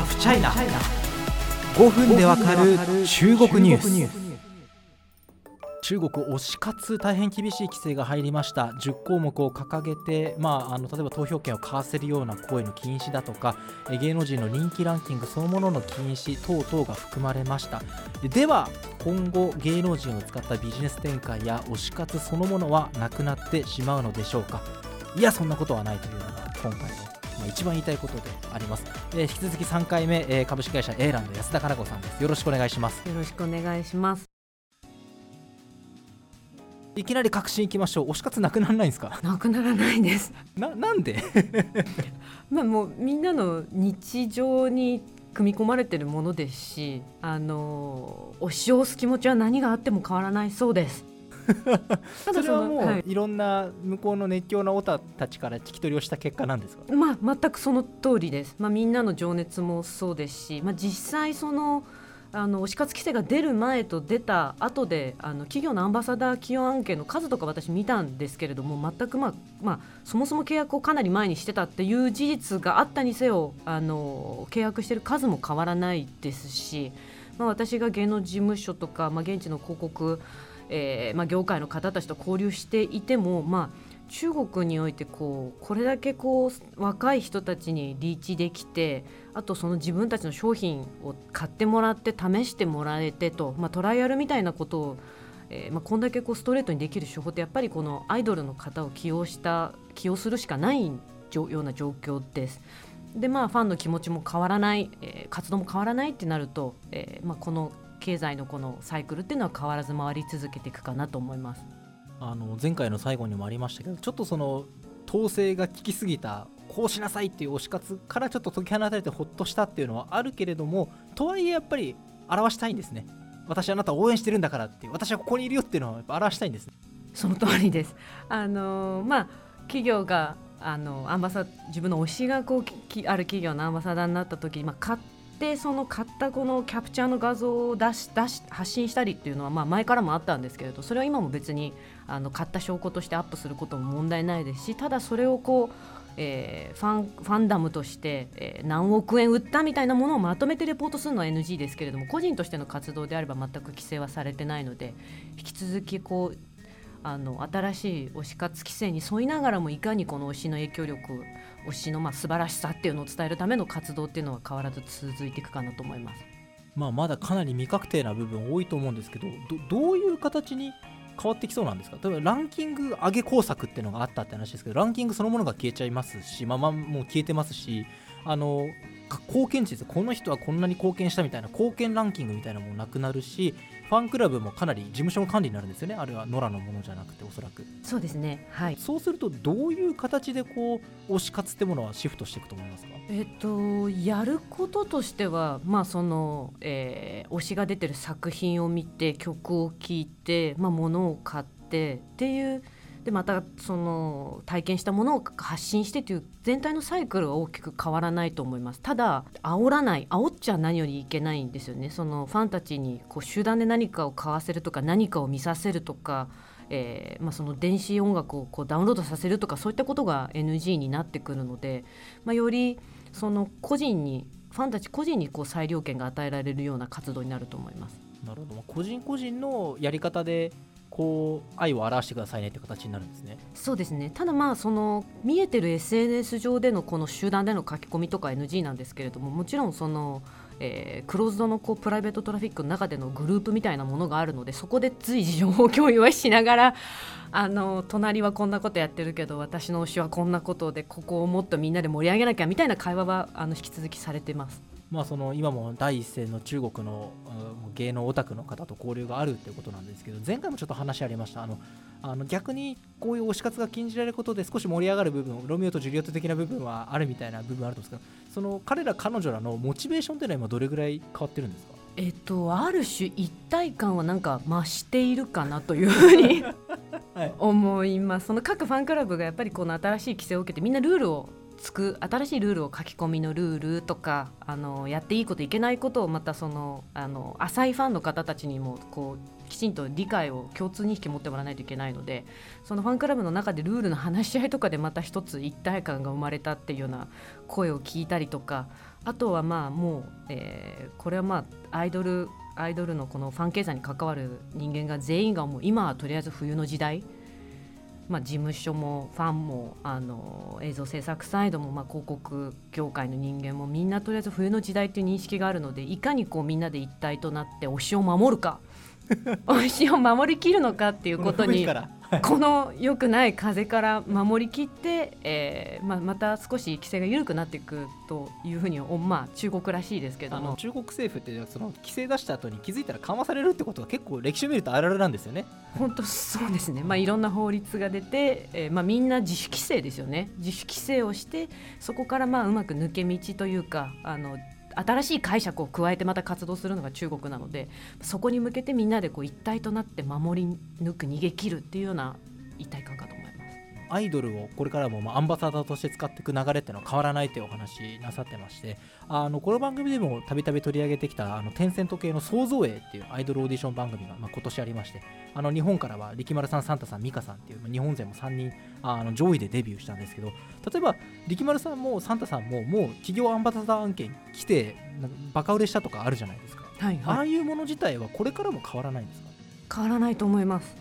ハフチャイナ5分でわかる中国ニュース。中国推し活大変厳しい規制が入りました。10項目を掲げて、まあ、あの例えば投票権を買わせるような行為の禁止だとか芸能人の人気ランキングそのものの禁止等々が含まれました。では今後芸能人を使ったビジネス展開や推し活そのものはなくなってしまうのでしょうか。いやそんなことはないというのが今回のまあ、一番言いたいことであります、えー、引き続き3回目、えー、株式会社エーランド安田かな子さんです。よろしくお願いします。よろしくお願いします。いきなり確信いきましょう。推し活なくならないんですか？なくならないです。ななんで？まあもうみんなの日常に組み込まれてるものですしあの推しを押す気持ちは何があっても変わらないそうですそれはもう、はい、いろんな向こうの熱狂なオタたちから聞き取りをした結果なんですか、まあ、全くその通りです、まあ、みんなの情熱もそうですし、まあ、実際そのあの推し活規制が出る前と出た後であの企業のアンバサダー企業案件の数とか私見たんですけれども全く、まあまあ、そもそも契約をかなり前にしてたっていう事実があったにせよあの契約してる数も変わらないですし、まあ、私が芸能事務所とか、まあ、現地の広告えーまあ、業界の方たちと交流していても、まあ、中国においてこうこれだけこう若い人たちにリーチできてあとその自分たちの商品を買ってもらって試してもらえてと、まあ、トライアルみたいなことを、えーまあ、こんだけこうストレートにできる手法ってやっぱりこのアイドルの方を起用した起用するしかないような状況です。でまあファンの気持ちも変わらない、えー、活動も変わらないってなると、えーまあ、この経済のこのサイクルっていうのは変わらず回り続けていくかなと思います。あの前回の最後にもありましたけどちょっとその統制が効きすぎたこうしなさいっていう推し活からちょっと解き放たれてほっとしたっていうのはあるけれどもとはいえやっぱり表したいんですね。私あなたを応援してるんだからって私はここにいるよっていうのはやっぱ表したいんです、ね、その通りです。あのまあ企業があのアンバサ自分の推しがこうある企業のアンバサダーになった時、まあ、買っでその買ったこのキャプチャーの画像を出し出し発信したりっていうのはまあ前からもあったんですけれどそれは今も別にあの買った証拠としてアップすることも問題ないですしただそれをこう、えー、ファンファンダムとして、えー、何億円売ったみたいなものをまとめてレポートするのは NG ですけれども個人としての活動であれば全く規制はされてないので引き続きこうあの新しい推し活規制に沿いながらもいかにこの推しの影響力推しのまあ素晴らしさっていうのを伝えるための活動っていうのは変わらず続いていくかなと思います。まあ、まだかなり未確定な部分多いと思うんですけどどういう形に変わってきそうなんですか？例えばランキング上げ工作っていうのがあったって話ですけどランキングそのものが消えちゃいますし、まあ、まあもう消えてますしあの貢献値です。この人はこんなに貢献したみたいな貢献ランキングみたいなものなくなるしファンクラブもかなり事務所の管理になるんですよね。あれは野良のものじゃなくておそらく。そうですね。はい。そうするとどういう形でこう推し活ってものはシフトしていくと思いますか？えっとやることとしてはまあその、えー、推しが出てる作品を見て曲を聴いてまあ物を買ってっていうでまたその体験したものを発信してという全体のサイクルは大きく変わらないと思います。ただ煽らない煽っちゃ何よりいけないんですよね。そのファンたちにこう集団で何かを買わせるとか何かを見させるとかえーまあ、その電子音楽をこうダウンロードさせるとかそういったことが NG になってくるので、まあ、よりその個人にファンたち個人にこう裁量権が与えられるような活動になると思います。なるほど。個人個人のやり方でこう愛を表してくださいねって形になるんですね。そうですね。ただまあその見えてる SNS 上でのこの集団での書き込みとか NG なんですけれども、もちろんその。えー、クローズドのこうプライベートトラフィックの中でのグループみたいなものがあるのでそこで随時情報共有はしながら あの隣はこんなことやってるけど私の推しはこんなことでここをもっとみんなで盛り上げなきゃみたいな会話はあの引き続きされてます。まあ、その今も第一線の中国の芸能オタクの方と交流があるっていうことなんですけど前回もちょっと話ありました。あのあの逆にこういう推し活が禁じられることで少し盛り上がる部分ロミオとジュリエット的な部分はあるみたいな部分あると思うんですけどその彼ら彼女らのモチベーションっていうのは今どれぐらい変わってるんですか？えっと、ある種一体感はなんか増しているかなというふうに 思います、その各ファンクラブがやっぱりこの新しい規制を受けてみんなルールをつく新しいルールを書き込みのルールとかあのやっていいこといけないことをまたそのあの浅いファンの方たちにもこうきちんと理解を共通認識持ってもらわないといけないのでそのファンクラブの中でルールの話し合いとかでまた一つ一体感が生まれたっていうような声を聞いたりとかあとはまあもう、えー、これはまあアイドルアイドルのこのファン経済に関わる人間が全員がもう今はとりあえず冬の時代まあ、事務所もファンもあの映像制作サイドも、まあ、広告業界の人間もみんなとりあえず冬の時代っていう認識があるのでいかにこうみんなで一体となって推しを守るか 推しを守りきるのかっていうことにこの良くない風から守りきって、えーまあ、また少し規制が緩くなっていくというふうに、まあ、中国らしいですけども。中国政府ってその規制出した後に気づいたら緩和されるってことが結構歴史を見るとあるあるなんですよね。本当そうですね、まあ、いろんな法律が出て、えーまあ、みんな自主規制ですよね。自主規制をしてそこからまあうまく抜け道というかあの新しい解釈を加えてまた活動するのが中国なのでそこに向けてみんなでこう一体となって守り抜く逃げ切るっていうような一体感かと思います。アイドルをこれからもまアンバサダーとして使っていく流れっていうのは変わらないというお話なさってましてあのこの番組でもたびたび取り上げてきたあのテンセント系の創造営っていうアイドルオーディション番組が、まあ、今年ありましてあの日本からは力丸さんサンタさん美香さんっていう、まあ、日本勢も3人あの上位でデビューしたんですけど例えば力丸さんもサンタさんももう企業アンバサダー案件来てバカ売れしたとかあるじゃないですか、はいはい、ああいうもの自体はこれからも変わらないんですか？変わらないと思います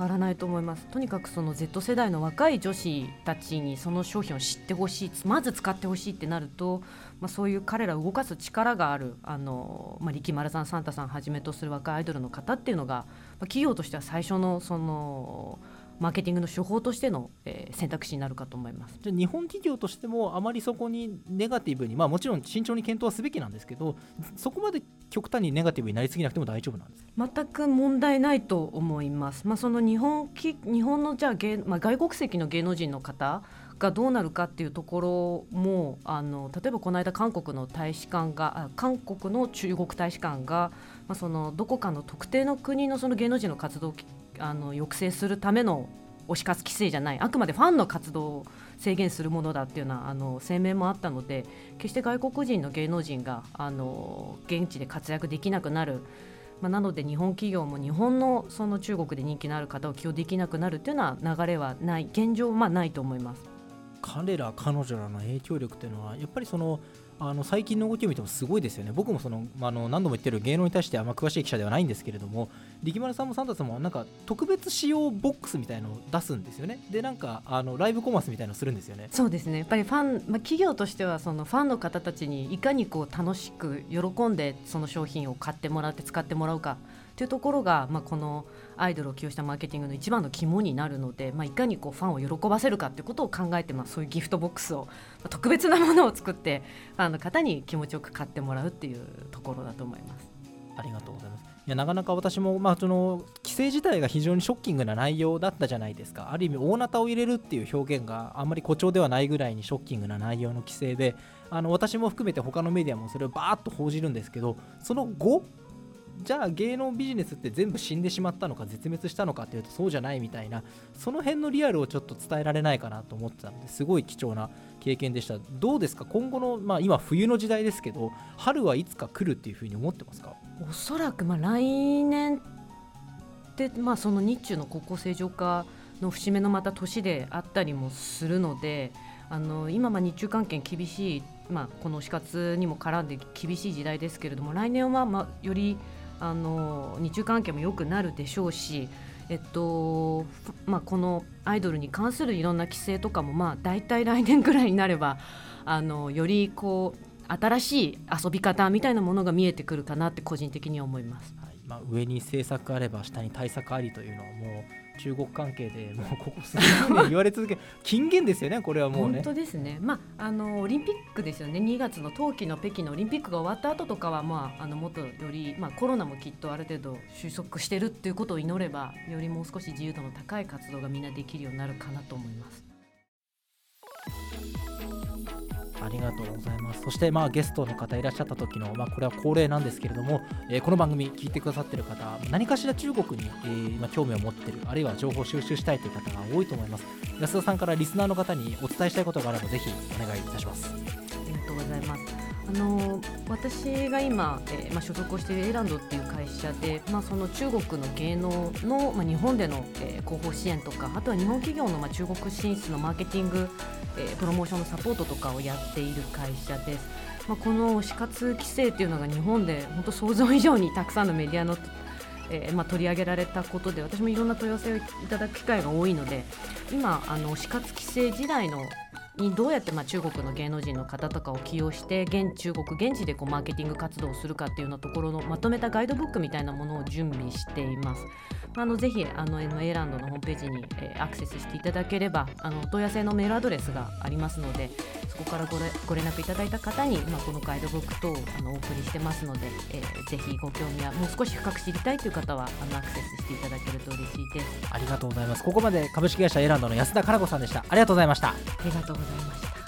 変わらないと思います。とにかくその Z 世代の若い女子たちにその商品を知ってほしいまず使ってほしいってなると、まあ、そういう彼らを動かす力があるあの、まあ、力丸さんサンタさんはじめとする若いアイドルの方っていうのが、まあ、企業としては最初のそのマーケティングの手法としての、えー、選択肢になるかと思いますじゃ日本企業としてもあまりそこにネガティブに、まあ、もちろん慎重に検討はすべきなんですけどそこまで極端にネガティブになりすぎなくても大丈夫なんです全く問題ないと思います。まあ、その日本き日本のじゃあ芸、まあ、外国籍の芸能人の方がどうなるかっていうところもあの例えばこの間韓国の大使館が韓国の中国大使館が、まあ、そのどこかの特定の国のその芸能人の活動あの抑制するための推し活規制じゃないあくまでファンの活動を制限するものだっていうようなあの声明もあったので決して外国人の芸能人があの現地で活躍できなくなる、まあ、なので日本企業も日本のその中国で人気のある方を起用できなくなるっていうような流れはない現状はないと思います。彼ら彼女らの影響力っていうのはやっぱりそのあの最近の動きを見てもすごいですよね、僕もその、まあの何度も言ってる芸能に対してあんま詳しい記者ではないんですけれども、力丸さんもサンタさんもなんか特別仕様ボックスみたいのを出すんですよね、でなんかあのライブコマースみたいなのするんですよね。そうですね、やっぱりファン、まあ、企業としてはそのファンの方たちにいかにこう楽しく喜んでその商品を買ってもらって使ってもらうかというところが、まあ、このアイドルを起用したマーケティングの一番の肝になるので、まあ、いかにこうファンを喜ばせるかということを考えて、まあ、そういうギフトボックスを、まあ、特別なものを作ってファンの方に気持ちよく買ってもらうっていうところだと思います。ありがとうございます。いやなかなか私も、まあ、その規制自体が非常にショッキングな内容だったじゃないですか、ある意味、大なたを入れるっていう表現があんまり誇張ではないぐらいにショッキングな内容の規制で、あの私も含めて他のメディアもそれをバーッと報じるんですけど、その後、じゃあ芸能ビジネスって全部死んでしまったのか絶滅したのかっていうとそうじゃないみたいなその辺のリアルをちょっと伝えられないかなと思ってたのですごい貴重な経験でした。どうですか？今後の、まあ、今冬の時代ですけど春はいつか来るっていうふうに思ってますか？おそらくまあ来年って、まあ、その日中の国交正常化の節目のまた年であったりもするのであの今ま日中関係厳しい、まあ、この死活にも絡んで厳しい時代ですけれども来年はまあよりあの日中関係も良くなるでしょうし、えっとまあ、このアイドルに関するいろんな規制とかも、まあ、大体来年ぐらいになればあのよりこう新しい遊び方みたいなものが見えてくるかなって個人的に思います。はいまあ、上に政策あれば下に対策ありというのはもう中国関係でもうここ数年言われ続け 金言ですよねこれはもうね本当ですねまああのオリンピックですよね2月の冬季の北京のオリンピックが終わった後とかはまああのもっとよりまあコロナもきっとある程度収束してるっていうことを祈ればよりもう少し自由度の高い活動がみんなできるようになるかなと思います。ありがとうございます。そして、まあ、ゲストの方いらっしゃった時の、まあ、これは恒例なんですけれども、えー、この番組聞いてくださってる方、何かしら中国に、えー、ま、興味を持ってる、あるいは情報収集したいという方が多いと思います。安田さんからリスナーの方にお伝えしたいことがあれば、ぜひお願いいたします。ありがとうございます。あの私が今、えーま、所属をしているエランドっていう会社で、まあ、その中国の芸能の、ま、日本での、えー、広報支援とかあとは日本企業の、ま、中国進出のマーケティング、えー、プロモーションのサポートとかをやっている会社です。ま、この死活規制っていうのが日本で本当想像以上にたくさんのメディアのえーま、取り上げられたことで私もいろんな問い合わせをいただく機会が多いので今あの死活規制時代のにどうやってまあ中国の芸能人の方とかを起用して現中国現地でこうマーケティング活動をするかっていうようなところのまとめたガイドブックみたいなものを準備しています。あのぜひあの NA ランドのホームページに、えー、アクセスしていただければあの問い合わせのメールアドレスがありますのでそこからごれご連絡いただいた方に、まあ、このガイドブック等をあのお送りしてますので、えー、ぜひご興味はもう少し深く知りたいという方はあのアクセスしていただけると嬉しいです。ありがとうございます。ここまで株式会社エランドの安田加奈子さんでした。ありがとうございました。ありがとうございました